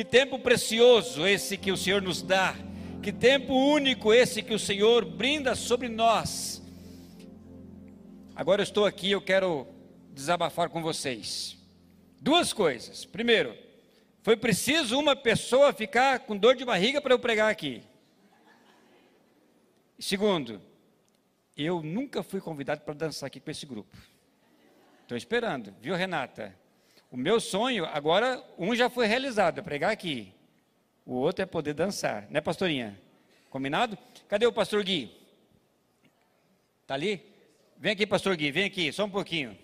Que tempo precioso esse que o Senhor nos dá. Que tempo único esse que o Senhor brinda sobre nós. Agora eu estou aqui, eu quero desabafar com vocês. Duas coisas. Primeiro, foi preciso uma pessoa ficar com dor de barriga para eu pregar aqui. Segundo, eu nunca fui convidado para dançar aqui com esse grupo. Estou esperando, viu, Renata? O meu sonho, agora, um já foi realizado, é pregar aqui. O outro é poder dançar, né, pastorinha? Combinado? Cadê o pastor Gui? Está ali? Vem aqui, pastor Gui, vem aqui, só um pouquinho.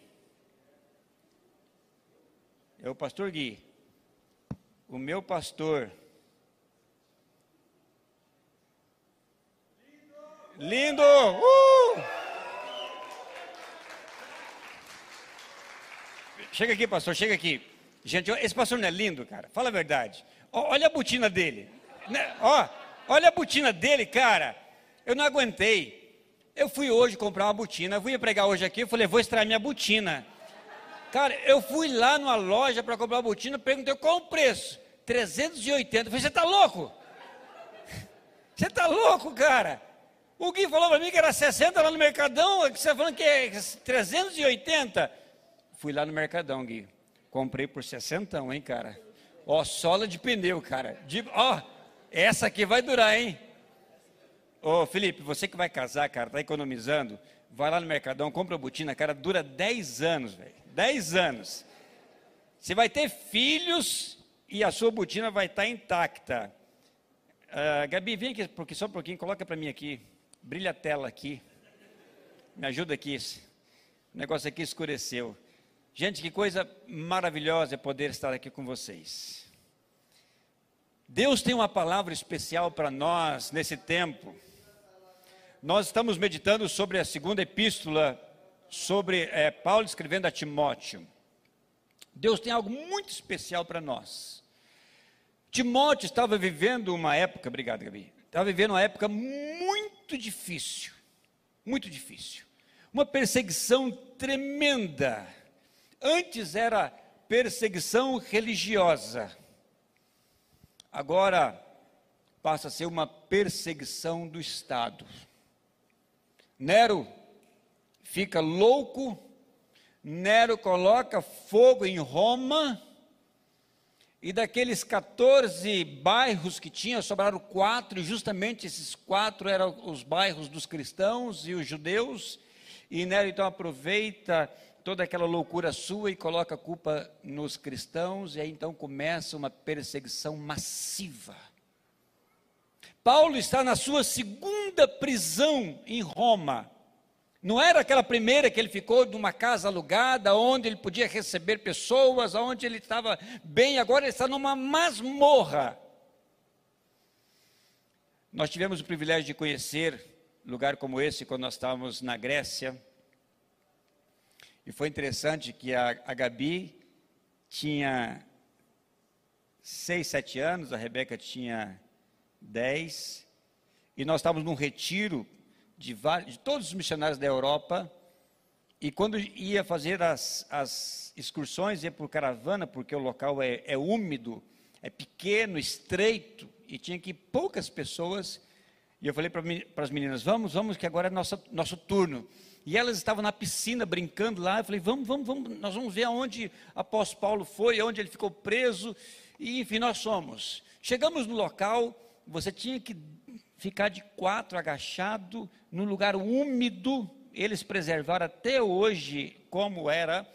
É o pastor Gui. O meu pastor. Lindo! Uh! Chega aqui, pastor, chega aqui. Gente, esse pastor não é lindo, cara? Fala a verdade. Olha a botina dele. Né? Ó, olha a botina dele, cara. Eu não aguentei. Eu fui hoje comprar uma botina. Eu fui pregar hoje aqui. Eu falei, vou extrair minha botina. Cara, eu fui lá numa loja para comprar uma botina. Perguntei qual o preço. 380. Eu falei, você está louco? Você está louco, cara? O Gui falou para mim que era 60 lá no Mercadão, você está falando que é 380. Fui lá no Mercadão, Gui. Comprei por 60, hein, cara? Ó, sola de pneu, cara. De, ó, essa aqui vai durar, hein? Ô, Felipe, você que vai casar, cara, tá economizando, vai lá no Mercadão, compra a botina, cara, dura 10 anos, velho. 10 anos. Você vai ter filhos e a sua botina vai estar tá intacta. Uh, Gabi, vem aqui, porque só um pouquinho, coloca para mim aqui. Brilha a tela aqui. Me ajuda aqui. O negócio aqui escureceu. Gente, que coisa maravilhosa é poder estar aqui com vocês. Deus tem uma palavra especial para nós nesse tempo. Nós estamos meditando sobre a segunda epístola, sobre é, Paulo escrevendo a Timóteo. Deus tem algo muito especial para nós. Timóteo estava vivendo uma época, obrigado, Gabi, estava vivendo uma época muito muito difícil, muito difícil. Uma perseguição tremenda. Antes era perseguição religiosa, agora passa a ser uma perseguição do Estado. Nero fica louco, Nero coloca fogo em Roma e daqueles 14 bairros que tinha, sobraram quatro, e justamente esses quatro eram os bairros dos cristãos e os judeus. E Nero então aproveita toda aquela loucura sua e coloca a culpa nos cristãos, e aí então começa uma perseguição massiva. Paulo está na sua segunda prisão em Roma. Não era aquela primeira que ele ficou numa casa alugada, onde ele podia receber pessoas, onde ele estava bem, agora ele está numa masmorra. Nós tivemos o privilégio de conhecer lugar como esse quando nós estávamos na Grécia. E foi interessante que a, a Gabi tinha seis, sete anos, a Rebeca tinha dez, e nós estávamos num retiro de, de todos os missionários da Europa, e quando ia fazer as, as excursões, ia por caravana, porque o local é, é úmido, é pequeno, estreito, e tinha que ir poucas pessoas. E eu falei para as meninas: vamos, vamos, que agora é nosso, nosso turno. E elas estavam na piscina brincando lá. Eu falei: vamos, vamos, vamos, nós vamos ver aonde apóstolo Paulo foi, aonde ele ficou preso. E enfim, nós somos. Chegamos no local, você tinha que ficar de quatro agachado no lugar úmido. Eles preservaram até hoje como era.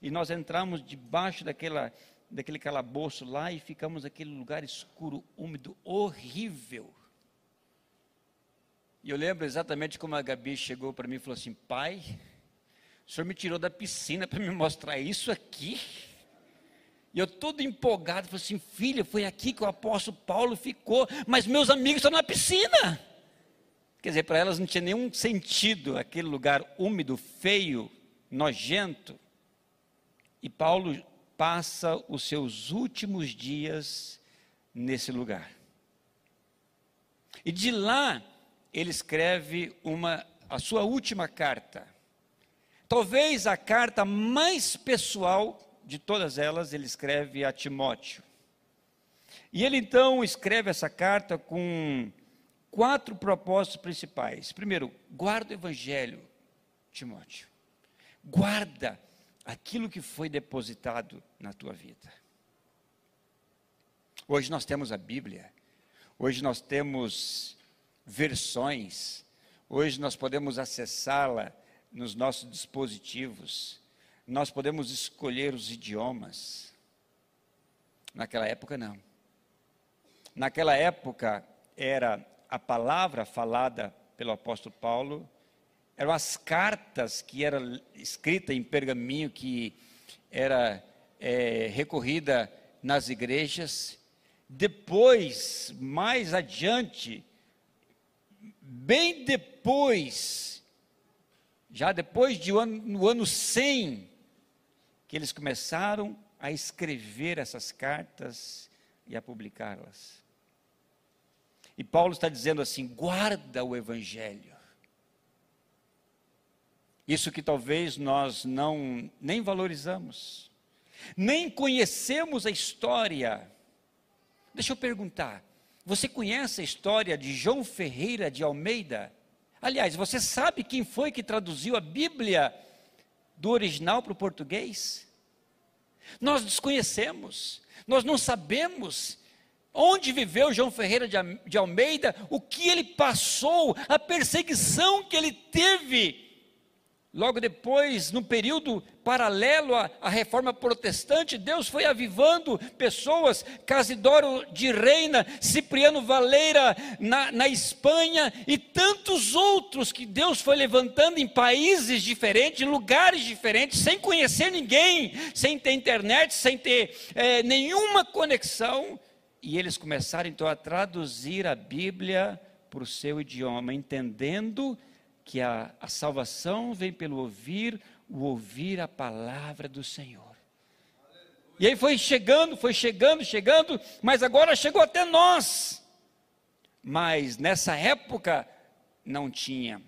E nós entramos debaixo daquela, daquele calabouço lá e ficamos naquele lugar escuro, úmido, horrível. E eu lembro exatamente como a Gabi chegou para mim e falou assim: Pai, o senhor me tirou da piscina para me mostrar isso aqui? E eu todo empolgado, falei assim, filha, foi aqui que o apóstolo Paulo ficou, mas meus amigos estão na piscina. Quer dizer, para elas não tinha nenhum sentido aquele lugar úmido, feio, nojento. E Paulo passa os seus últimos dias nesse lugar. E de lá ele escreve uma a sua última carta. Talvez a carta mais pessoal de todas elas, ele escreve a Timóteo. E ele então escreve essa carta com quatro propósitos principais. Primeiro, guarda o evangelho, Timóteo. Guarda aquilo que foi depositado na tua vida. Hoje nós temos a Bíblia. Hoje nós temos versões. Hoje nós podemos acessá-la nos nossos dispositivos. Nós podemos escolher os idiomas. Naquela época não. Naquela época era a palavra falada pelo apóstolo Paulo, eram as cartas que eram escritas em pergaminho, que era é, recorrida nas igrejas. Depois, mais adiante, bem depois, já depois de ano, no ano 100, que eles começaram a escrever essas cartas e a publicá-las. E Paulo está dizendo assim: guarda o Evangelho. Isso que talvez nós não nem valorizamos, nem conhecemos a história. Deixa eu perguntar: você conhece a história de João Ferreira de Almeida? Aliás, você sabe quem foi que traduziu a Bíblia do original para o português? Nós desconhecemos, nós não sabemos onde viveu João Ferreira de Almeida, o que ele passou, a perseguição que ele teve. Logo depois, no período paralelo à, à, reforma protestante, Deus foi avivando pessoas, Casidoro de Reina, Cipriano Valeira na, na Espanha e tantos outros que Deus foi levantando em países diferentes, em lugares diferentes, sem conhecer ninguém, sem ter internet, sem ter é, nenhuma conexão. E eles começaram então a traduzir a Bíblia para o seu idioma, entendendo que a, a salvação vem pelo ouvir, o ouvir a palavra do Senhor. E aí foi chegando, foi chegando, chegando, mas agora chegou até nós. Mas nessa época não tinha.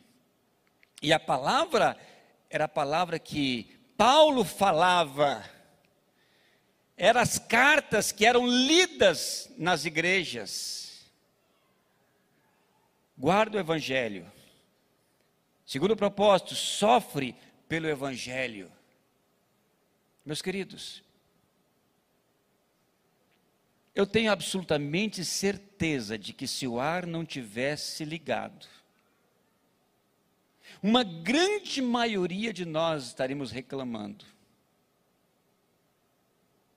E a palavra era a palavra que Paulo falava eram as cartas que eram lidas nas igrejas. Guarda o Evangelho. Segundo propósito, sofre pelo Evangelho. Meus queridos, eu tenho absolutamente certeza de que se o ar não tivesse ligado, uma grande maioria de nós estaríamos reclamando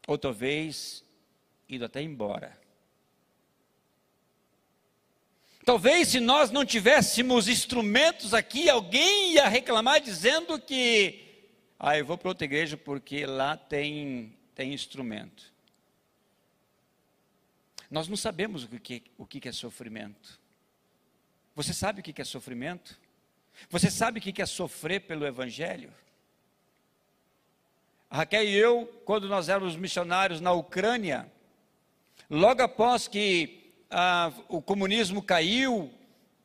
ou talvez ido até embora. Talvez se nós não tivéssemos instrumentos aqui, alguém ia reclamar dizendo que, ah, eu vou para outra igreja porque lá tem, tem instrumento. Nós não sabemos o que, o que é sofrimento. Você sabe o que é sofrimento? Você sabe o que é sofrer pelo Evangelho? A Raquel e eu, quando nós éramos missionários na Ucrânia, logo após que ah, o comunismo caiu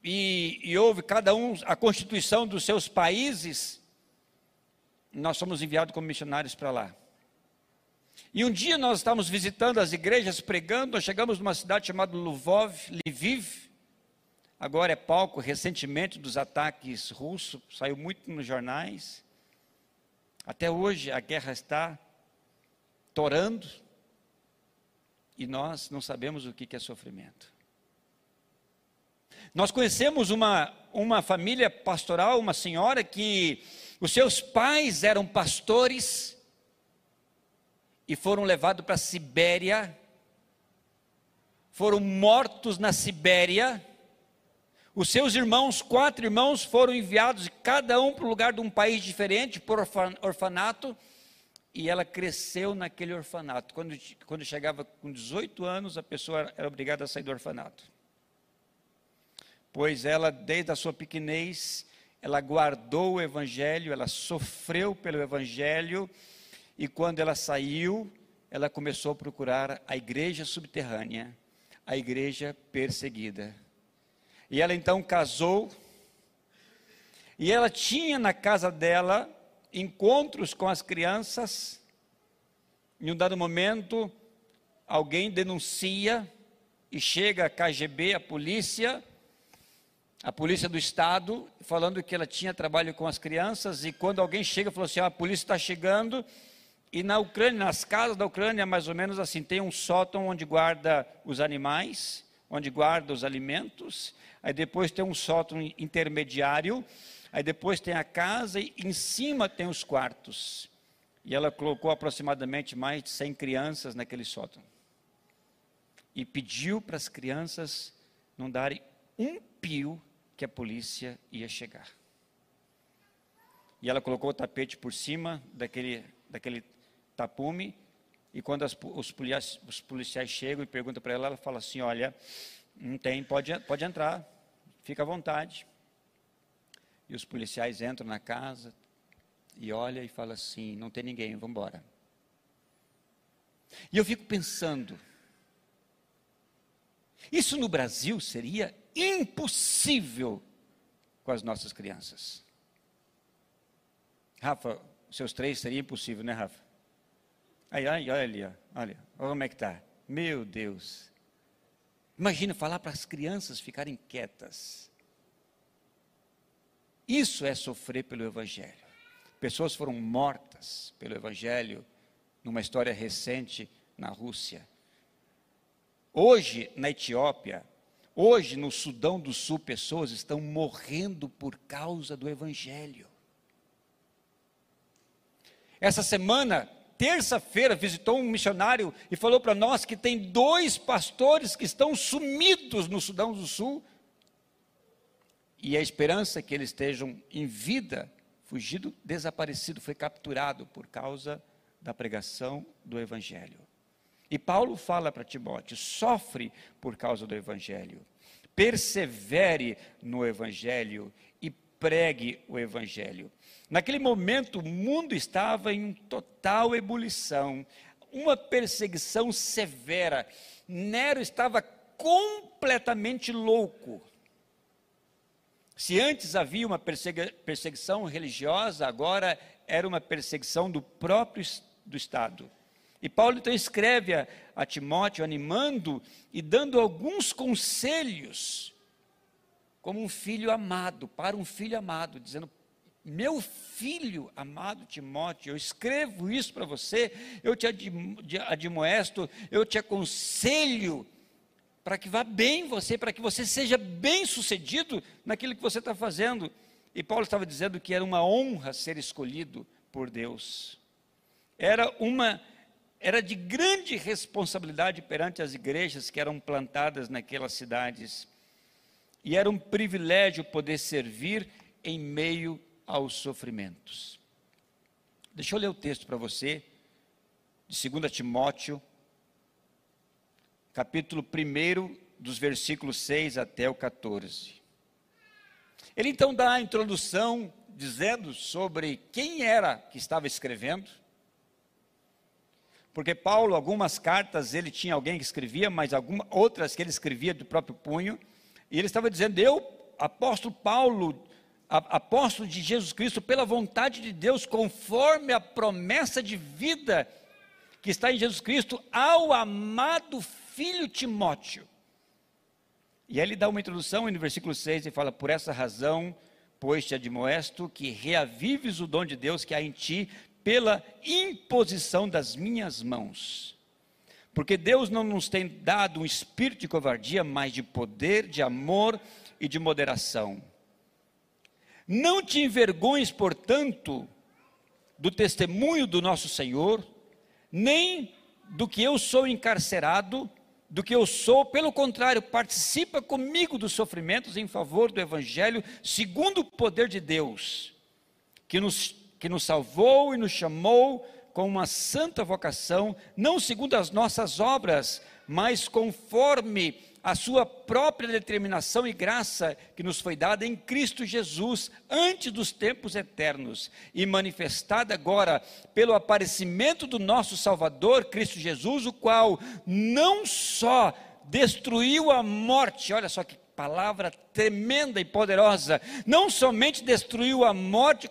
e, e houve cada um a constituição dos seus países, nós fomos enviados como missionários para lá. E um dia nós estávamos visitando as igrejas, pregando, nós chegamos numa cidade chamada Lvov, Lviv, agora é palco recentemente dos ataques russos, saiu muito nos jornais. Até hoje a guerra está torando e nós não sabemos o que é sofrimento. Nós conhecemos uma, uma família pastoral, uma senhora que os seus pais eram pastores e foram levados para a Sibéria, foram mortos na Sibéria os seus irmãos, quatro irmãos, foram enviados, cada um para o lugar de um país diferente, por orfanato, e ela cresceu naquele orfanato. Quando, quando chegava com 18 anos, a pessoa era obrigada a sair do orfanato. Pois ela, desde a sua pequenez, ela guardou o Evangelho, ela sofreu pelo Evangelho, e quando ela saiu, ela começou a procurar a igreja subterrânea, a igreja perseguida. E ela então casou. E ela tinha na casa dela encontros com as crianças. Em um dado momento, alguém denuncia e chega a KGB, a polícia, a polícia do estado, falando que ela tinha trabalho com as crianças, e quando alguém chega falou assim: ah, a polícia está chegando, e na Ucrânia, nas casas da Ucrânia, mais ou menos assim, tem um sótão onde guarda os animais, onde guarda os alimentos, aí depois tem um sótão intermediário, aí depois tem a casa e em cima tem os quartos. E ela colocou aproximadamente mais de 100 crianças naquele sótão. E pediu para as crianças não darem um pio que a polícia ia chegar. E ela colocou o tapete por cima daquele, daquele tapume, e quando as, os, policiais, os, policiais, chegam e perguntam para ela, ela fala assim: Olha, não tem, pode, pode entrar, fica à vontade. E os policiais entram na casa e olha e fala assim: Não tem ninguém, vamos embora. E eu fico pensando, isso no Brasil seria impossível com as nossas crianças. Rafa, seus três seria impossível, né, Rafa? Aí, aí olha ali, olha, olha como é que está. Meu Deus. Imagina falar para as crianças ficarem quietas. Isso é sofrer pelo Evangelho. Pessoas foram mortas pelo Evangelho numa história recente na Rússia. Hoje, na Etiópia, hoje no Sudão do Sul, pessoas estão morrendo por causa do Evangelho. Essa semana, terça-feira, visitou um missionário e falou para nós que tem dois pastores que estão sumidos no Sudão do Sul. E a esperança é que eles estejam em vida, fugido, desaparecido, foi capturado por causa da pregação do Evangelho. E Paulo fala para Timóteo: sofre por causa do Evangelho, persevere no Evangelho e pregue o Evangelho. Naquele momento, o mundo estava em total ebulição, uma perseguição severa. Nero estava completamente louco. Se antes havia uma perseguição religiosa, agora era uma perseguição do próprio do Estado. E Paulo então escreve a, a Timóteo, animando e dando alguns conselhos, como um filho amado, para um filho amado, dizendo: meu filho amado Timóteo, eu escrevo isso para você, eu te admoesto, eu te aconselho, para que vá bem você, para que você seja bem sucedido naquilo que você está fazendo. E Paulo estava dizendo que era uma honra ser escolhido por Deus. Era uma era de grande responsabilidade perante as igrejas que eram plantadas naquelas cidades. E era um privilégio poder servir em meio aos sofrimentos. Deixa eu ler o texto para você, de 2 Timóteo, capítulo 1, dos versículos 6 até o 14. Ele então dá a introdução dizendo sobre quem era que estava escrevendo, porque Paulo, algumas cartas ele tinha alguém que escrevia, mas algumas outras que ele escrevia do próprio punho, e ele estava dizendo: Eu, apóstolo Paulo, apóstolo de Jesus Cristo, pela vontade de Deus, conforme a promessa de vida que está em Jesus Cristo, ao amado filho Timóteo. E aí ele dá uma introdução no versículo 6 e fala: Por essa razão, pois te admoesto que reavives o dom de Deus que há em ti pela imposição das minhas mãos. Porque Deus não nos tem dado um espírito de covardia, mas de poder, de amor e de moderação. Não te envergonhes, portanto, do testemunho do nosso Senhor, nem do que eu sou encarcerado, do que eu sou, pelo contrário, participa comigo dos sofrimentos em favor do Evangelho, segundo o poder de Deus, que nos, que nos salvou e nos chamou com uma santa vocação, não segundo as nossas obras, mas conforme a sua própria determinação e graça que nos foi dada em Cristo Jesus antes dos tempos eternos. E manifestada agora pelo aparecimento do nosso Salvador Cristo Jesus, o qual não só destruiu a morte, olha só que palavra tremenda e poderosa, não somente destruiu a morte,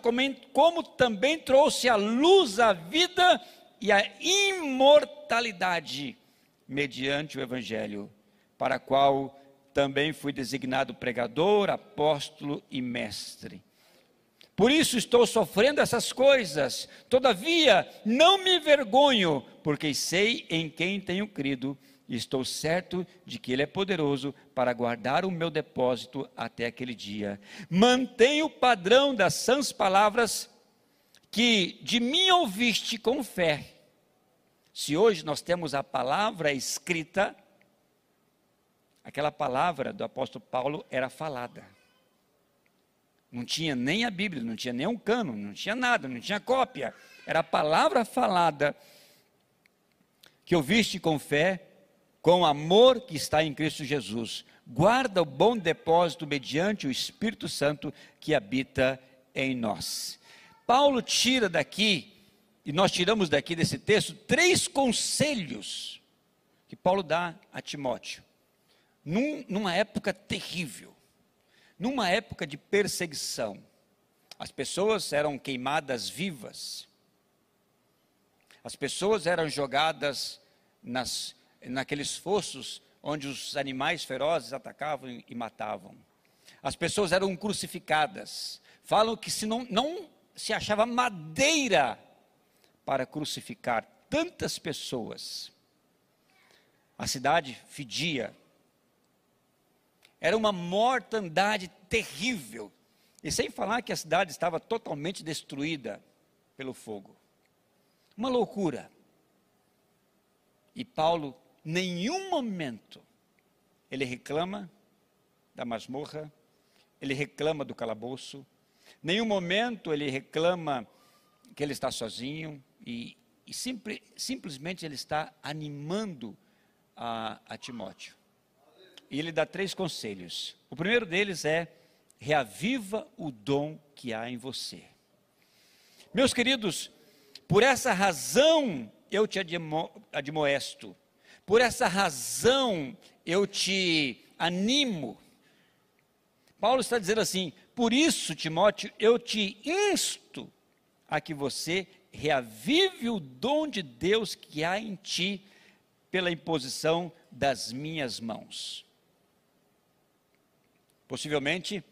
como, também trouxe à luz a vida e a imortalidade mediante o Evangelho, para a qual também fui designado pregador, apóstolo e mestre. Por isso estou sofrendo essas coisas, todavia não me envergonho, porque sei em quem tenho crido e estou certo de que Ele é poderoso para guardar o meu depósito até aquele dia. Mantenho o padrão das sãs palavras que de mim ouviste com fé. Se hoje nós temos a palavra escrita, aquela palavra do apóstolo Paulo era falada. Não tinha nem a Bíblia, não tinha nem um cano, não tinha nada, não tinha cópia. Era a palavra falada que ouviste com fé, com amor que está em Cristo Jesus. Guarda o bom depósito mediante o Espírito Santo que habita em nós. Paulo tira daqui, e nós tiramos daqui desse texto, três conselhos que Paulo dá a Timóteo, num, numa época terrível numa época de perseguição, as pessoas eram queimadas vivas, as pessoas eram jogadas nas, naqueles fossos onde os animais ferozes atacavam e matavam. As pessoas eram crucificadas. Falam que se não, não se achava madeira para crucificar tantas pessoas. A cidade fedia, era uma mortandade terrível. E sem falar que a cidade estava totalmente destruída pelo fogo. Uma loucura. E Paulo, nenhum momento, ele reclama da masmorra, ele reclama do calabouço, nenhum momento ele reclama que ele está sozinho e, e simples, simplesmente ele está animando a, a Timóteo e ele dá três conselhos. O primeiro deles é: reaviva o dom que há em você. Meus queridos, por essa razão eu te admo, admoesto, por essa razão eu te animo. Paulo está dizendo assim: por isso, Timóteo, eu te insto a que você reavive o dom de Deus que há em ti pela imposição das minhas mãos. Possivelmente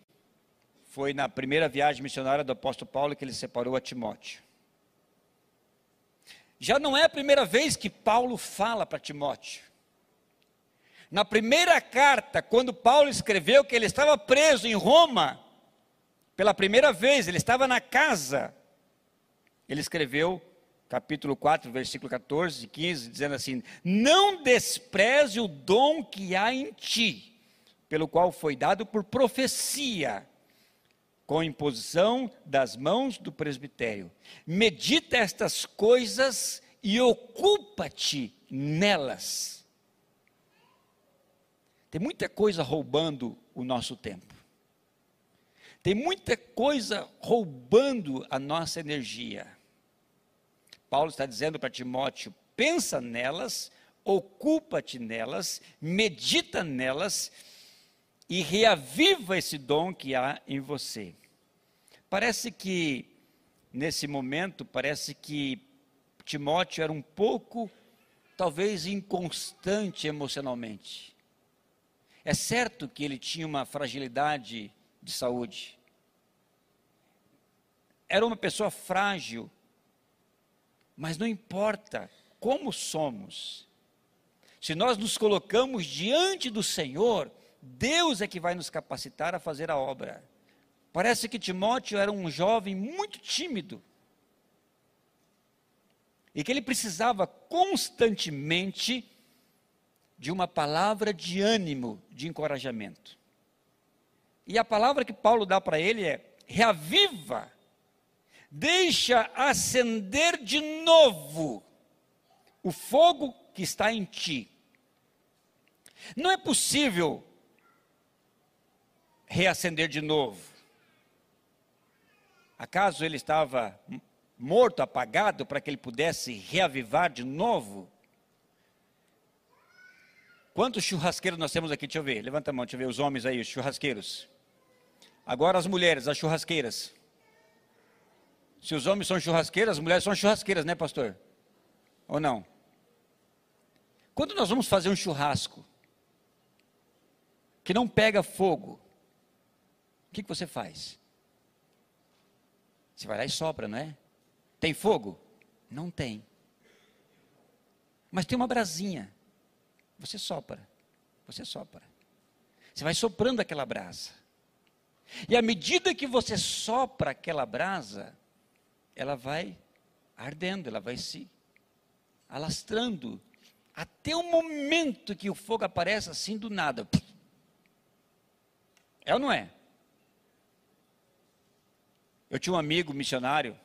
foi na primeira viagem missionária do apóstolo Paulo que ele separou a Timóteo. Já não é a primeira vez que Paulo fala para Timóteo. Na primeira carta, quando Paulo escreveu que ele estava preso em Roma, pela primeira vez, ele estava na casa, ele escreveu, capítulo 4, versículo 14 e 15, dizendo assim: Não despreze o dom que há em ti pelo qual foi dado por profecia, com imposição das mãos do presbitério. Medita estas coisas e ocupa-te nelas. Tem muita coisa roubando o nosso tempo. Tem muita coisa roubando a nossa energia. Paulo está dizendo para Timóteo: pensa nelas, ocupa-te nelas, medita nelas e reaviva esse dom que há em você. Parece que, nesse momento, parece que Timóteo era um pouco, talvez, inconstante emocionalmente. É certo que ele tinha uma fragilidade de saúde. Era uma pessoa frágil, mas não importa como somos. Se nós nos colocamos diante do Senhor, Deus é que vai nos capacitar a fazer a obra. Parece que Timóteo era um jovem muito tímido. E que ele precisava constantemente de uma palavra de ânimo, de encorajamento. E a palavra que Paulo dá para ele é: reaviva, deixa acender de novo o fogo que está em ti. Não é possível reacender de novo. Acaso ele estava morto, apagado, para que ele pudesse reavivar de novo? Quantos churrasqueiros nós temos aqui? Deixa eu ver, levanta a mão, deixa eu ver os homens aí, os churrasqueiros. Agora as mulheres, as churrasqueiras. Se os homens são churrasqueiras, as mulheres são churrasqueiras, né, pastor? Ou não? Quando nós vamos fazer um churrasco que não pega fogo, o que, que você faz? Você vai lá e sopra, não é? Tem fogo? Não tem. Mas tem uma brasinha. Você sopra. Você sopra. Você vai soprando aquela brasa. E à medida que você sopra aquela brasa, ela vai ardendo, ela vai se alastrando, até o momento que o fogo aparece assim do nada. É ou não é? Eu tinha um amigo missionário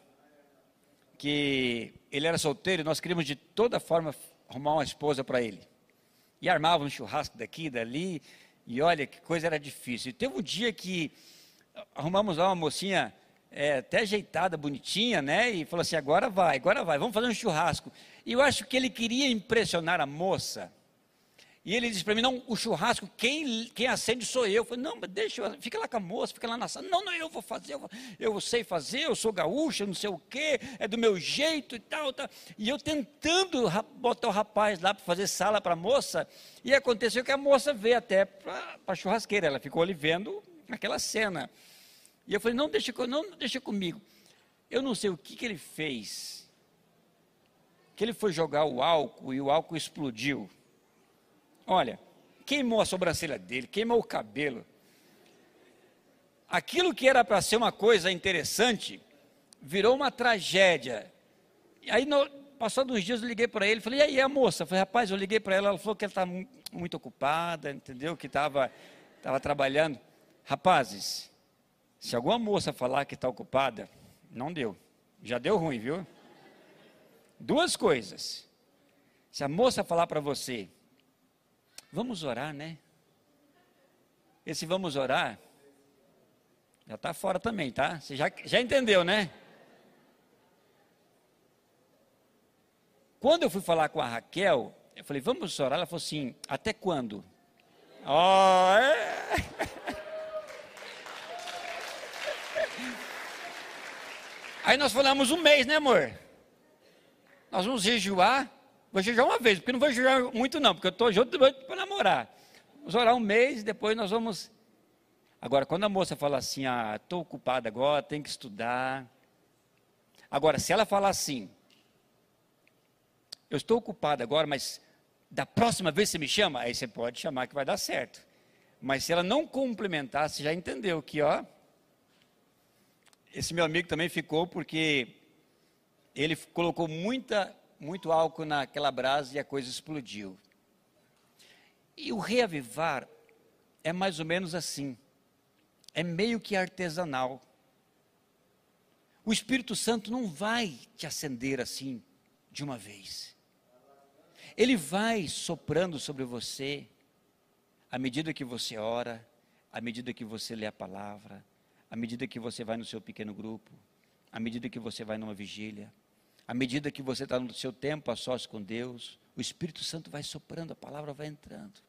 que ele era solteiro e nós queríamos de toda forma arrumar uma esposa para ele. E armava um churrasco daqui, dali, e olha que coisa era difícil. E teve um dia que arrumamos lá uma mocinha é, até ajeitada, bonitinha, né? E falou assim: agora vai, agora vai, vamos fazer um churrasco. E eu acho que ele queria impressionar a moça. E ele disse para mim: não, o churrasco, quem, quem acende sou eu. Eu falei: não, mas deixa, fica lá com a moça, fica lá na sala. Não, não, eu vou fazer, eu, eu sei fazer, eu sou gaúcha, não sei o quê, é do meu jeito e tal, tal. E eu tentando botar o rapaz lá para fazer sala para a moça, e aconteceu que a moça veio até para a churrasqueira, ela ficou ali vendo aquela cena. E eu falei, não deixa, não deixa comigo. Eu não sei o que, que ele fez. Que ele foi jogar o álcool e o álcool explodiu. Olha, queimou a sobrancelha dele, queimou o cabelo. Aquilo que era para ser uma coisa interessante, virou uma tragédia. E aí, no, passando uns dias, eu liguei para ele, falei, e aí a moça? Eu falei, rapaz, eu liguei para ela, ela falou que ela está muito ocupada, entendeu? Que estava tava trabalhando. Rapazes, se alguma moça falar que está ocupada, não deu. Já deu ruim, viu? Duas coisas. Se a moça falar para você, vamos orar, né? Esse vamos orar, já está fora também, tá? Você já, já entendeu, né? Quando eu fui falar com a Raquel, eu falei, vamos orar? Ela falou assim, até quando? Oh, é. Aí nós falamos um mês, né, amor? Nós vamos jejuar. Vou jejuar uma vez, porque não vou jejuar muito, não, porque eu estou junto para namorar. Vamos orar um mês e depois nós vamos. Agora, quando a moça fala assim, ah, estou ocupada agora, tenho que estudar. Agora, se ela falar assim, eu estou ocupada agora, mas da próxima vez você me chama, aí você pode chamar que vai dar certo. Mas se ela não complementar, você já entendeu que, ó, esse meu amigo também ficou porque ele colocou muita, muito álcool naquela brasa e a coisa explodiu. E o reavivar é mais ou menos assim. É meio que artesanal. O Espírito Santo não vai te acender assim de uma vez. Ele vai soprando sobre você à medida que você ora, à medida que você lê a palavra, à medida que você vai no seu pequeno grupo, à medida que você vai numa vigília, à medida que você está no seu tempo a sós com Deus, o Espírito Santo vai soprando, a palavra vai entrando.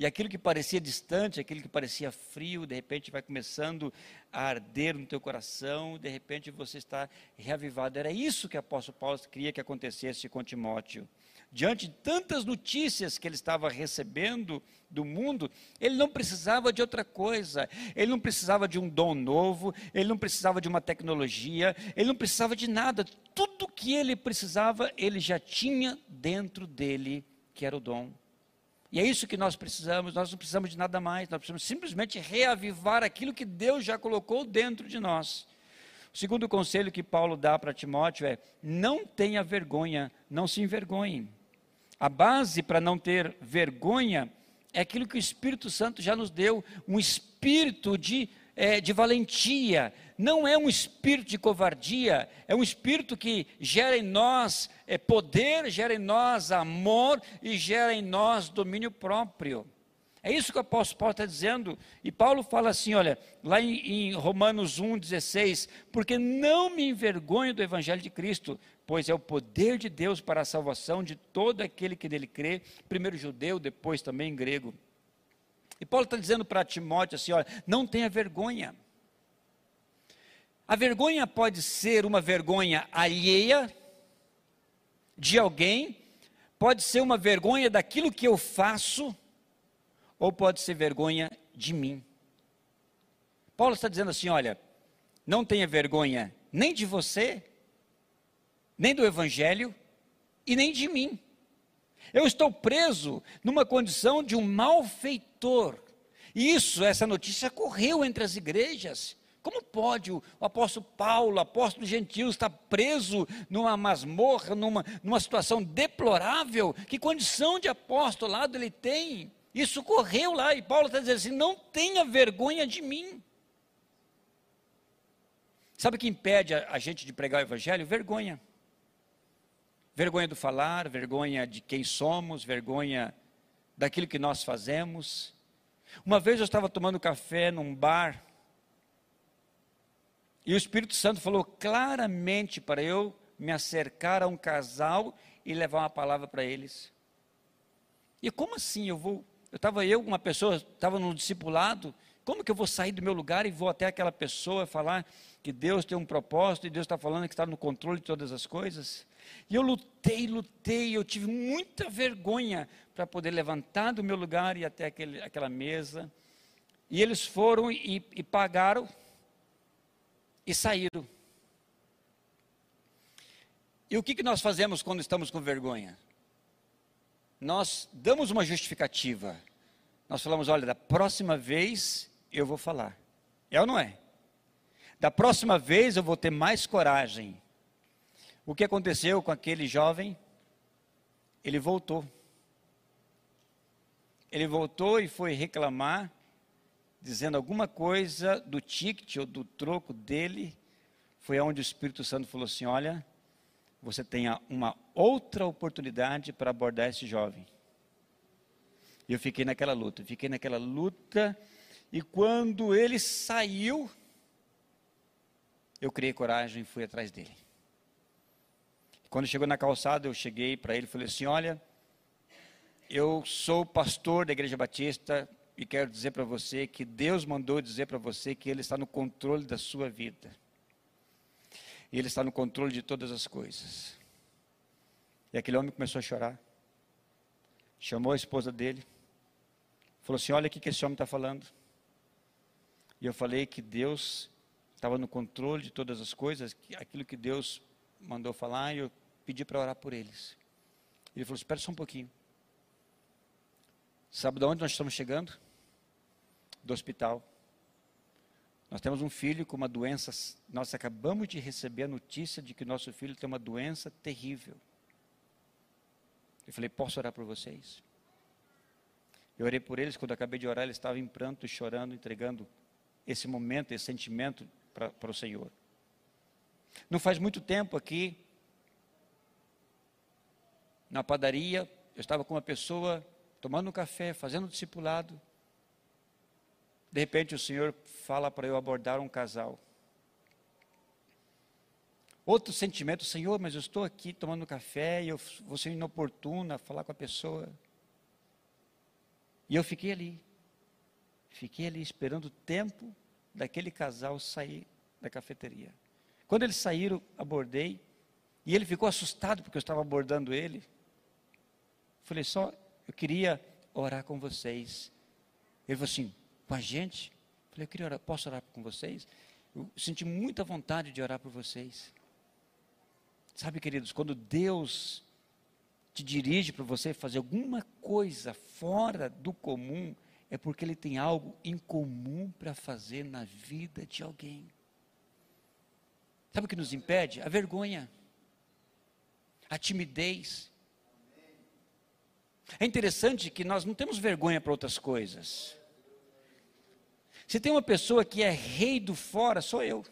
E aquilo que parecia distante, aquilo que parecia frio, de repente vai começando a arder no teu coração, de repente você está reavivado. Era isso que o apóstolo Paulo queria que acontecesse com Timóteo diante de tantas notícias que ele estava recebendo do mundo, ele não precisava de outra coisa, ele não precisava de um dom novo, ele não precisava de uma tecnologia, ele não precisava de nada, tudo que ele precisava, ele já tinha dentro dele, que era o dom. E é isso que nós precisamos, nós não precisamos de nada mais, nós precisamos simplesmente reavivar aquilo que Deus já colocou dentro de nós. O segundo conselho que Paulo dá para Timóteo é: não tenha vergonha, não se envergonhe. A base para não ter vergonha é aquilo que o Espírito Santo já nos deu um espírito de, é, de valentia. Não é um espírito de covardia, é um espírito que gera em nós é, poder, gera em nós amor e gera em nós domínio próprio. É isso que o apóstolo Paulo está dizendo. E Paulo fala assim: olha, lá em, em Romanos 1,16: porque não me envergonho do evangelho de Cristo, pois é o poder de Deus para a salvação de todo aquele que nele crê, primeiro judeu, depois também grego. E Paulo está dizendo para Timóteo assim: olha, não tenha vergonha. A vergonha pode ser uma vergonha alheia de alguém, pode ser uma vergonha daquilo que eu faço, ou pode ser vergonha de mim. Paulo está dizendo assim: olha, não tenha vergonha nem de você, nem do Evangelho e nem de mim. Eu estou preso numa condição de um malfeitor. Isso, essa notícia correu entre as igrejas. Como pode o, o apóstolo Paulo, o apóstolo gentil, estar preso numa masmorra, numa, numa situação deplorável? Que condição de apostolado ele tem? Isso correu lá e Paulo está dizendo assim: não tenha vergonha de mim. Sabe o que impede a, a gente de pregar o evangelho? Vergonha. Vergonha do falar, vergonha de quem somos, vergonha daquilo que nós fazemos. Uma vez eu estava tomando café num bar e o Espírito Santo falou claramente para eu me acercar a um casal e levar uma palavra para eles. E como assim eu vou? Eu estava eu, uma pessoa, estava no discipulado, como que eu vou sair do meu lugar e vou até aquela pessoa falar que Deus tem um propósito e Deus está falando que está no controle de todas as coisas? E eu lutei, lutei, eu tive muita vergonha para poder levantar do meu lugar e até aquele, aquela mesa. E eles foram e, e pagaram e saíram. E o que, que nós fazemos quando estamos com vergonha? Nós damos uma justificativa. Nós falamos: olha, da próxima vez eu vou falar. É ou não é? Da próxima vez eu vou ter mais coragem. O que aconteceu com aquele jovem? Ele voltou. Ele voltou e foi reclamar dizendo alguma coisa do ticket ou do troco dele, foi onde o Espírito Santo falou assim: Olha, você tem uma outra oportunidade para abordar esse jovem. E eu fiquei naquela luta, fiquei naquela luta, e quando ele saiu, eu criei coragem e fui atrás dele. Quando chegou na calçada, eu cheguei para ele e falei assim: Olha, eu sou pastor da Igreja Batista e quero dizer para você que Deus mandou dizer para você que Ele está no controle da sua vida. E Ele está no controle de todas as coisas. E aquele homem começou a chorar. Chamou a esposa dele. Falou assim: Olha o que esse homem está falando. E eu falei que Deus estava no controle de todas as coisas, que aquilo que Deus mandou falar, e eu pedi para orar por eles. Ele falou: Espera só um pouquinho. Sabe de onde nós estamos chegando? do hospital. Nós temos um filho com uma doença, nós acabamos de receber a notícia de que nosso filho tem uma doença terrível. Eu falei, posso orar por vocês? Eu orei por eles, quando acabei de orar, eles estavam em pranto, chorando, entregando esse momento, esse sentimento para o Senhor. Não faz muito tempo aqui, na padaria, eu estava com uma pessoa tomando um café, fazendo um discipulado, de repente o Senhor fala para eu abordar um casal. Outro sentimento, Senhor, mas eu estou aqui tomando café e eu vou ser inoportuna falar com a pessoa. E eu fiquei ali. Fiquei ali esperando o tempo daquele casal sair da cafeteria. Quando eles saíram, abordei. E ele ficou assustado porque eu estava abordando ele. Falei, só, eu queria orar com vocês. Ele falou assim: com a gente. Falei, eu queria orar, posso orar com vocês? Eu senti muita vontade de orar por vocês. Sabe, queridos, quando Deus te dirige para você fazer alguma coisa fora do comum, é porque Ele tem algo em comum para fazer na vida de alguém. Sabe o que nos impede? A vergonha, a timidez. É interessante que nós não temos vergonha para outras coisas. Se tem uma pessoa que é rei do fora, sou eu.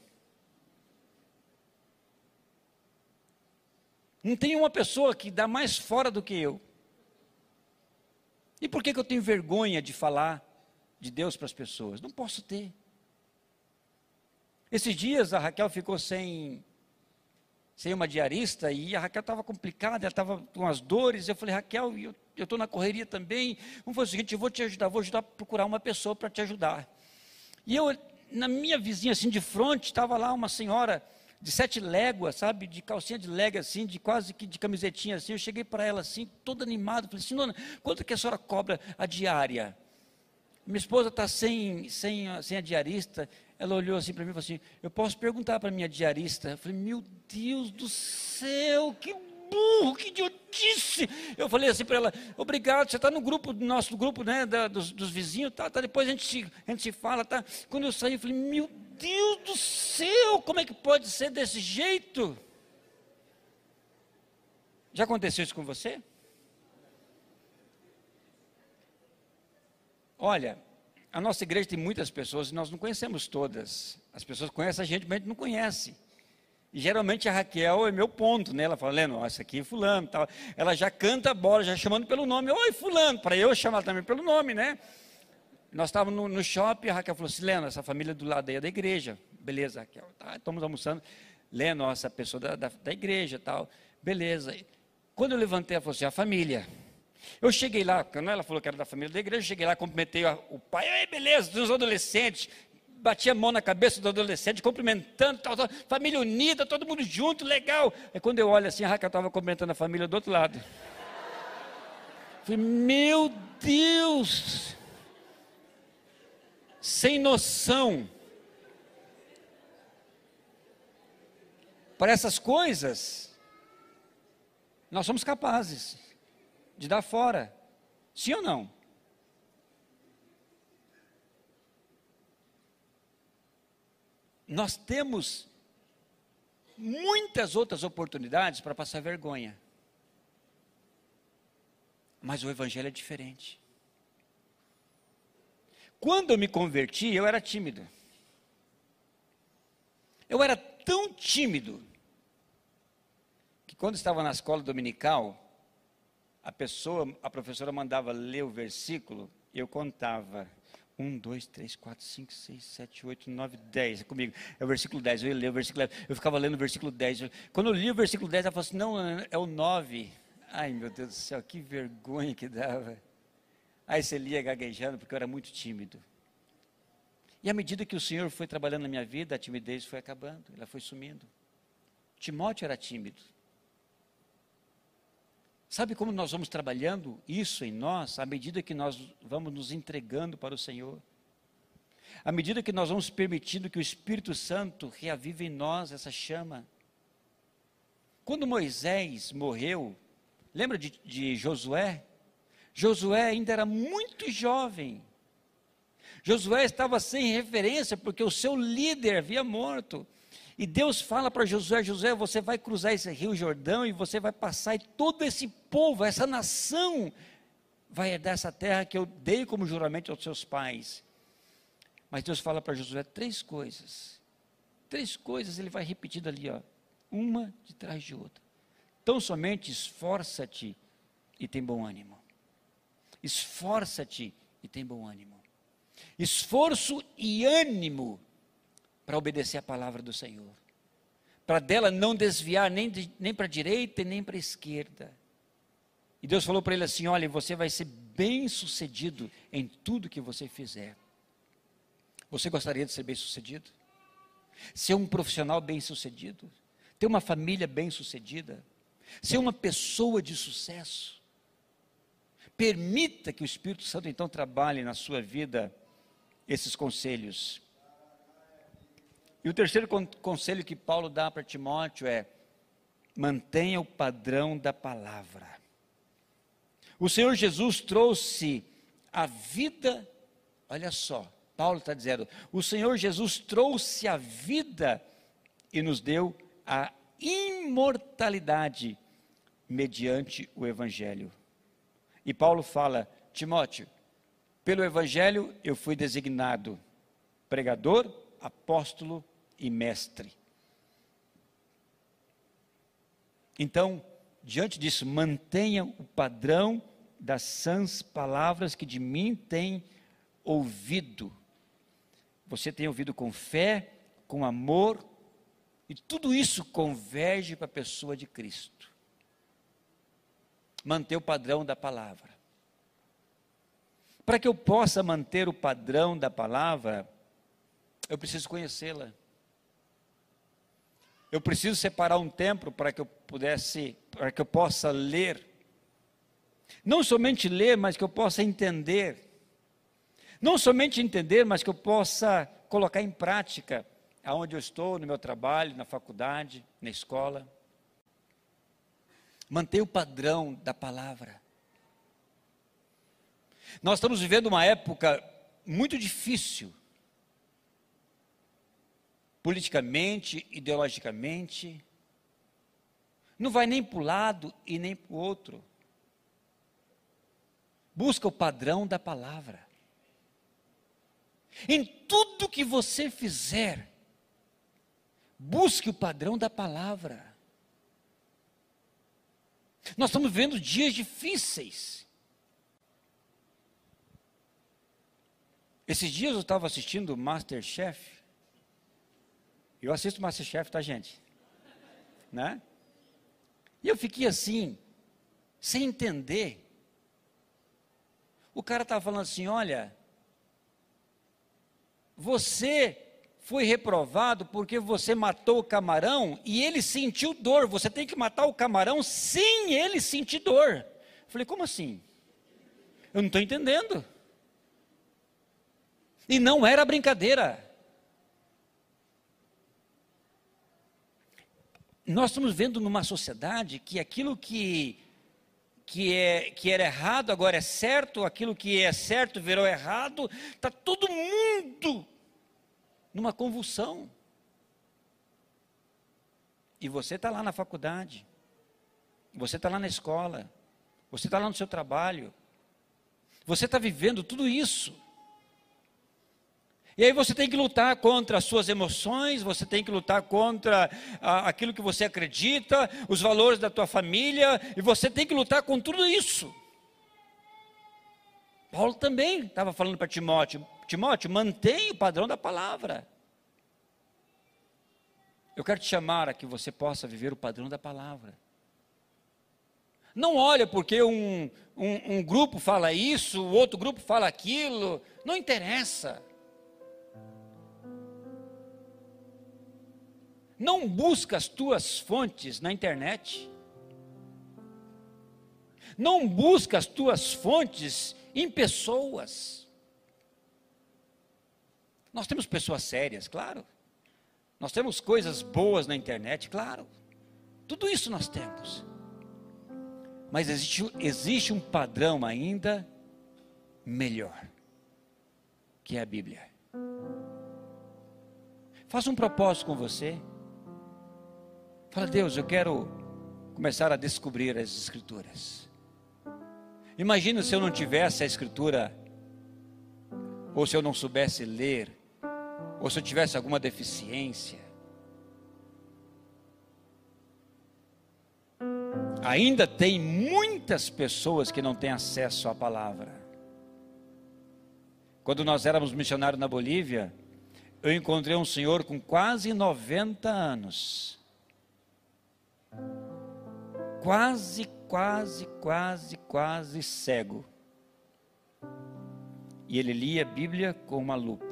Não tem uma pessoa que dá mais fora do que eu. E por que, que eu tenho vergonha de falar de Deus para as pessoas? Não posso ter. Esses dias a Raquel ficou sem, sem uma diarista e a Raquel estava complicada, ela estava com as dores. Eu falei, Raquel, eu estou na correria também. Vamos fazer o seguinte: eu vou te ajudar, vou ajudar a procurar uma pessoa para te ajudar. E eu, na minha vizinha, assim, de frente, estava lá uma senhora de sete léguas, sabe, de calcinha de lega assim, de quase que de camisetinha assim. Eu cheguei para ela assim, todo animado, falei assim, Nona, quanto que a senhora cobra a diária? Minha esposa está sem, sem, sem a diarista. Ela olhou assim para mim e falou assim: Eu posso perguntar para minha diarista? Eu falei: Meu Deus do céu, que burro, que idiotice. Eu falei assim para ela: Obrigado, você está no grupo, no nosso grupo, né, da, dos, dos, vizinhos, tá, tá, depois a gente, se, a gente se fala, tá. Quando eu saí, eu falei: Meu Deus do céu, como é que pode ser desse jeito? Já aconteceu isso com você? Olha, a nossa igreja tem muitas pessoas e nós não conhecemos todas. As pessoas conhecem a gente, mas a gente não conhece. E geralmente a Raquel é meu ponto, né? Ela fala, Leno, essa aqui é fulano, tal. Ela já canta a bola, já chamando pelo nome. Oi, fulano, para eu chamar também pelo nome, né? Nós estávamos no, no, shopping, a Raquel falou assim, Leno, essa família do lado aí é da igreja. Beleza, Raquel, tá, estamos almoçando. Leno, essa pessoa da, da, da igreja, tal. Beleza. Quando eu levantei, ela falou assim, a família. Eu cheguei lá, ela falou que era da família da igreja, eu cheguei lá, cumprimentei o pai, Ei, beleza, dos adolescentes, bati a mão na cabeça do adolescente, cumprimentando, tal, tal, família unida, todo mundo junto, legal. Aí quando eu olho assim, a Raquel estava cumprimentando a família do outro lado. Falei, meu Deus, sem noção. Para essas coisas, nós somos capazes de dar fora. Sim ou não? Nós temos muitas outras oportunidades para passar vergonha. Mas o Evangelho é diferente. Quando eu me converti, eu era tímido. Eu era tão tímido que quando estava na escola dominical, a pessoa, a professora mandava ler o versículo, eu contava. Um, dois, três, quatro, cinco, seis, sete, oito, nove, dez. É comigo. É o versículo 10. Eu ia ler o versículo 10. Eu ficava lendo o versículo 10. Quando eu li o versículo 10, ela falou assim: não, é o 9. Ai, meu Deus do céu, que vergonha que dava. Aí você lia gaguejando, porque eu era muito tímido. E à medida que o Senhor foi trabalhando na minha vida, a timidez foi acabando, ela foi sumindo. Timóteo era tímido. Sabe como nós vamos trabalhando isso em nós à medida que nós vamos nos entregando para o Senhor? À medida que nós vamos permitindo que o Espírito Santo reavive em nós essa chama. Quando Moisés morreu, lembra de, de Josué? Josué ainda era muito jovem. Josué estava sem referência porque o seu líder havia morto. E Deus fala para Josué: Josué, você vai cruzar esse rio Jordão e você vai passar, e todo esse povo, essa nação, vai herdar essa terra que eu dei como juramento aos seus pais. Mas Deus fala para Josué três coisas. Três coisas ele vai repetindo ali, ó, uma de trás de outra. Então somente esforça-te e tem bom ânimo. Esforça-te e tem bom ânimo. Esforço e ânimo para obedecer a palavra do Senhor. Para dela não desviar nem, de, nem para a direita e nem para a esquerda. E Deus falou para ele assim: Olha, você vai ser bem sucedido em tudo que você fizer. Você gostaria de ser bem sucedido? Ser um profissional bem sucedido? Ter uma família bem sucedida? Ser uma pessoa de sucesso? Permita que o Espírito Santo então trabalhe na sua vida esses conselhos. E o terceiro conselho que Paulo dá para Timóteo é: mantenha o padrão da palavra. O Senhor Jesus trouxe a vida, olha só, Paulo está dizendo: o Senhor Jesus trouxe a vida e nos deu a imortalidade mediante o Evangelho. E Paulo fala: Timóteo, pelo Evangelho eu fui designado pregador, apóstolo e mestre. Então, diante disso, mantenha o padrão das sãs palavras que de mim tem ouvido. Você tem ouvido com fé, com amor, e tudo isso converge para a pessoa de Cristo. Manter o padrão da palavra. Para que eu possa manter o padrão da palavra, eu preciso conhecê-la. Eu preciso separar um tempo para que eu pudesse, para que eu possa ler. Não somente ler, mas que eu possa entender. Não somente entender, mas que eu possa colocar em prática aonde eu estou, no meu trabalho, na faculdade, na escola. Manter o padrão da palavra. Nós estamos vivendo uma época muito difícil, politicamente, ideologicamente. Não vai nem para um lado e nem para o outro. Busca o padrão da palavra. Em tudo que você fizer, busque o padrão da palavra. Nós estamos vivendo dias difíceis. Esses dias eu estava assistindo Masterchef. Eu assisto Masterchef, tá, gente? Né? E eu fiquei assim, sem entender. O cara estava falando assim: olha, você foi reprovado porque você matou o camarão e ele sentiu dor. Você tem que matar o camarão sem ele sentir dor. Eu falei, como assim? Eu não estou entendendo. E não era brincadeira. Nós estamos vendo numa sociedade que aquilo que, que, é, que era errado agora é certo, aquilo que é certo virou errado, está todo mundo numa convulsão. E você está lá na faculdade, você está lá na escola, você está lá no seu trabalho, você está vivendo tudo isso. E aí você tem que lutar contra as suas emoções, você tem que lutar contra ah, aquilo que você acredita, os valores da tua família, e você tem que lutar com tudo isso. Paulo também estava falando para Timóteo: Timóteo, mantenha o padrão da palavra. Eu quero te chamar a que você possa viver o padrão da palavra. Não olha porque um, um, um grupo fala isso, o outro grupo fala aquilo, não interessa. Não busca as tuas fontes na internet. Não busca as tuas fontes em pessoas. Nós temos pessoas sérias, claro. Nós temos coisas boas na internet, claro. Tudo isso nós temos. Mas existe, existe um padrão ainda melhor, que é a Bíblia. Faça um propósito com você. Fala, Deus, eu quero começar a descobrir as Escrituras. Imagina se eu não tivesse a Escritura, ou se eu não soubesse ler, ou se eu tivesse alguma deficiência. Ainda tem muitas pessoas que não têm acesso à palavra. Quando nós éramos missionários na Bolívia, eu encontrei um senhor com quase 90 anos. Quase, quase, quase, quase cego. E ele lia a Bíblia com uma lupa.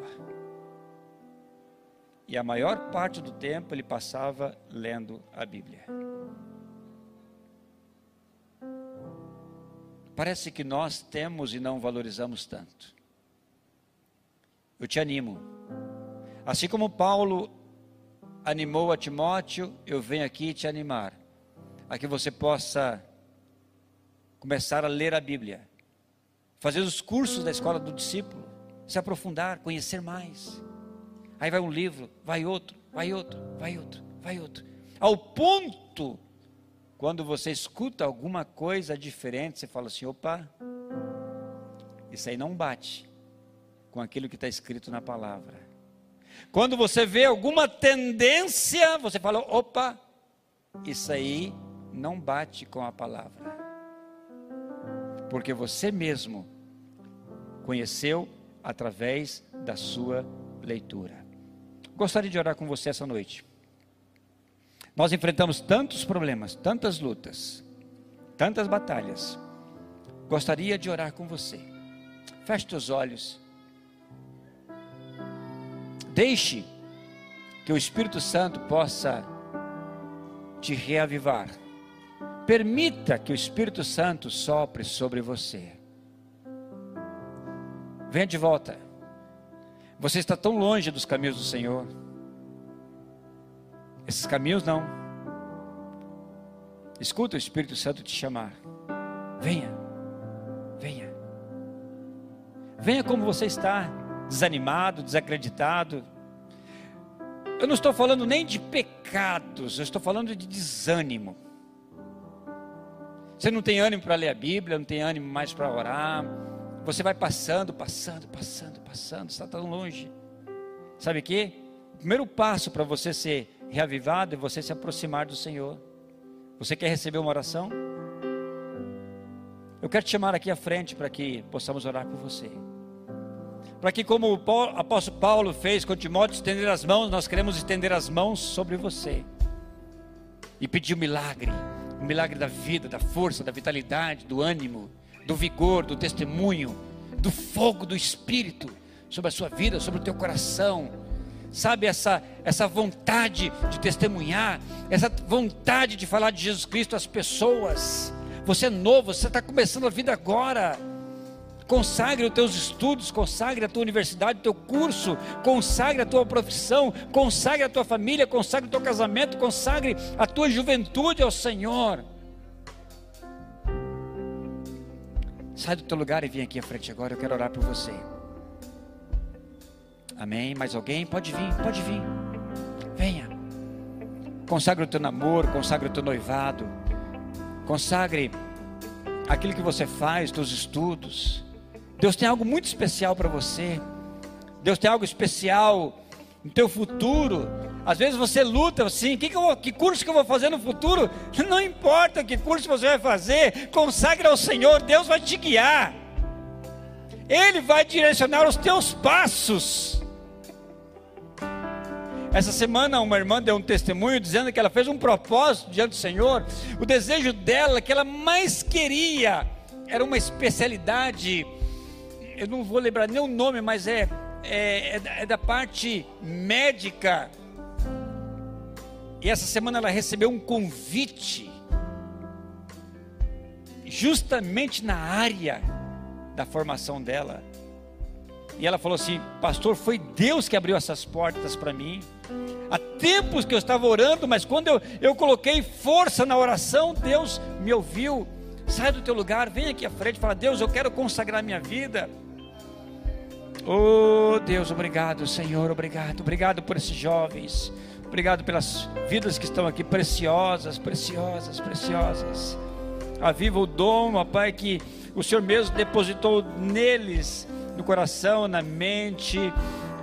E a maior parte do tempo ele passava lendo a Bíblia. Parece que nós temos e não valorizamos tanto. Eu te animo. Assim como Paulo animou a Timóteo, eu venho aqui te animar a que você possa começar a ler a Bíblia, fazer os cursos da escola do discípulo, se aprofundar, conhecer mais. Aí vai um livro, vai outro, vai outro, vai outro, vai outro. Ao ponto, quando você escuta alguma coisa diferente, você fala assim: opa, isso aí não bate com aquilo que está escrito na palavra. Quando você vê alguma tendência, você fala: opa, isso aí não bate com a palavra. Porque você mesmo conheceu através da sua leitura. Gostaria de orar com você essa noite. Nós enfrentamos tantos problemas, tantas lutas, tantas batalhas. Gostaria de orar com você. Feche os olhos. Deixe que o Espírito Santo possa te reavivar. Permita que o Espírito Santo sopre sobre você. Venha de volta. Você está tão longe dos caminhos do Senhor. Esses caminhos não. Escuta o Espírito Santo te chamar. Venha. Venha. Venha como você está, desanimado, desacreditado. Eu não estou falando nem de pecados, eu estou falando de desânimo. Você não tem ânimo para ler a Bíblia, não tem ânimo mais para orar. Você vai passando, passando, passando, passando, está tão longe. Sabe o que? O primeiro passo para você ser reavivado é você se aproximar do Senhor. Você quer receber uma oração? Eu quero te chamar aqui à frente para que possamos orar por você. Para que, como o apóstolo Paulo fez com Timóteo, estender as mãos, nós queremos estender as mãos sobre você e pedir o um milagre o milagre da vida, da força, da vitalidade, do ânimo, do vigor, do testemunho, do fogo do Espírito sobre a sua vida, sobre o teu coração. Sabe essa essa vontade de testemunhar, essa vontade de falar de Jesus Cristo às pessoas. Você é novo, você está começando a vida agora. Consagre os teus estudos, consagre a tua universidade, o teu curso, consagre a tua profissão, consagre a tua família, consagre o teu casamento, consagre a tua juventude ao Senhor. Sai do teu lugar e vem aqui à frente agora, eu quero orar por você. Amém? Mais alguém? Pode vir, pode vir. Venha. Consagre o teu namoro, consagre o teu noivado. Consagre aquilo que você faz, teus estudos. Deus tem algo muito especial para você. Deus tem algo especial no teu futuro. Às vezes você luta assim, que, que, eu, que, curso que eu vou fazer no futuro? Não importa que curso você vai fazer, consagre ao Senhor, Deus vai te guiar. Ele vai direcionar os teus passos. Essa semana uma irmã deu um testemunho dizendo que ela fez um propósito diante do Senhor. O desejo dela, que ela mais queria, era uma especialidade eu não vou lembrar nem o nome, mas é, é, é, da, é da parte médica. E essa semana ela recebeu um convite, justamente na área da formação dela. E ela falou assim: Pastor, foi Deus que abriu essas portas para mim. Há tempos que eu estava orando, mas quando eu, eu coloquei força na oração, Deus me ouviu. Sai do teu lugar, vem aqui à frente e fala: Deus, eu quero consagrar minha vida. Oh Deus, obrigado, Senhor, obrigado, obrigado por esses jovens, obrigado pelas vidas que estão aqui preciosas, preciosas, preciosas. Aviva o dom, ó Pai, que o Senhor mesmo depositou neles, no coração, na mente,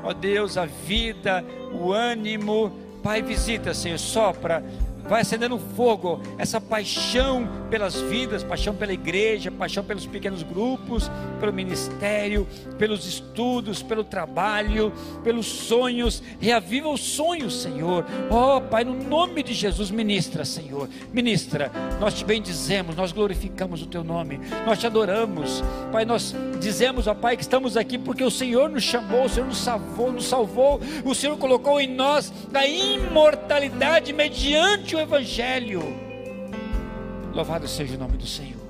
ó Deus, a vida, o ânimo. Pai, visita, Senhor, sopra vai acendendo fogo, essa paixão pelas vidas, paixão pela igreja, paixão pelos pequenos grupos, pelo ministério, pelos estudos, pelo trabalho, pelos sonhos. Reaviva os sonhos, Senhor. Oh, Pai, no nome de Jesus, ministra, Senhor. Ministra, nós te bendizemos, nós glorificamos o teu nome, nós te adoramos. Pai, nós dizemos, ó Pai, que estamos aqui porque o Senhor nos chamou, o Senhor nos salvou, nos salvou, o Senhor colocou em nós a imortalidade mediante o Evangelho. Louvado seja o nome do Senhor.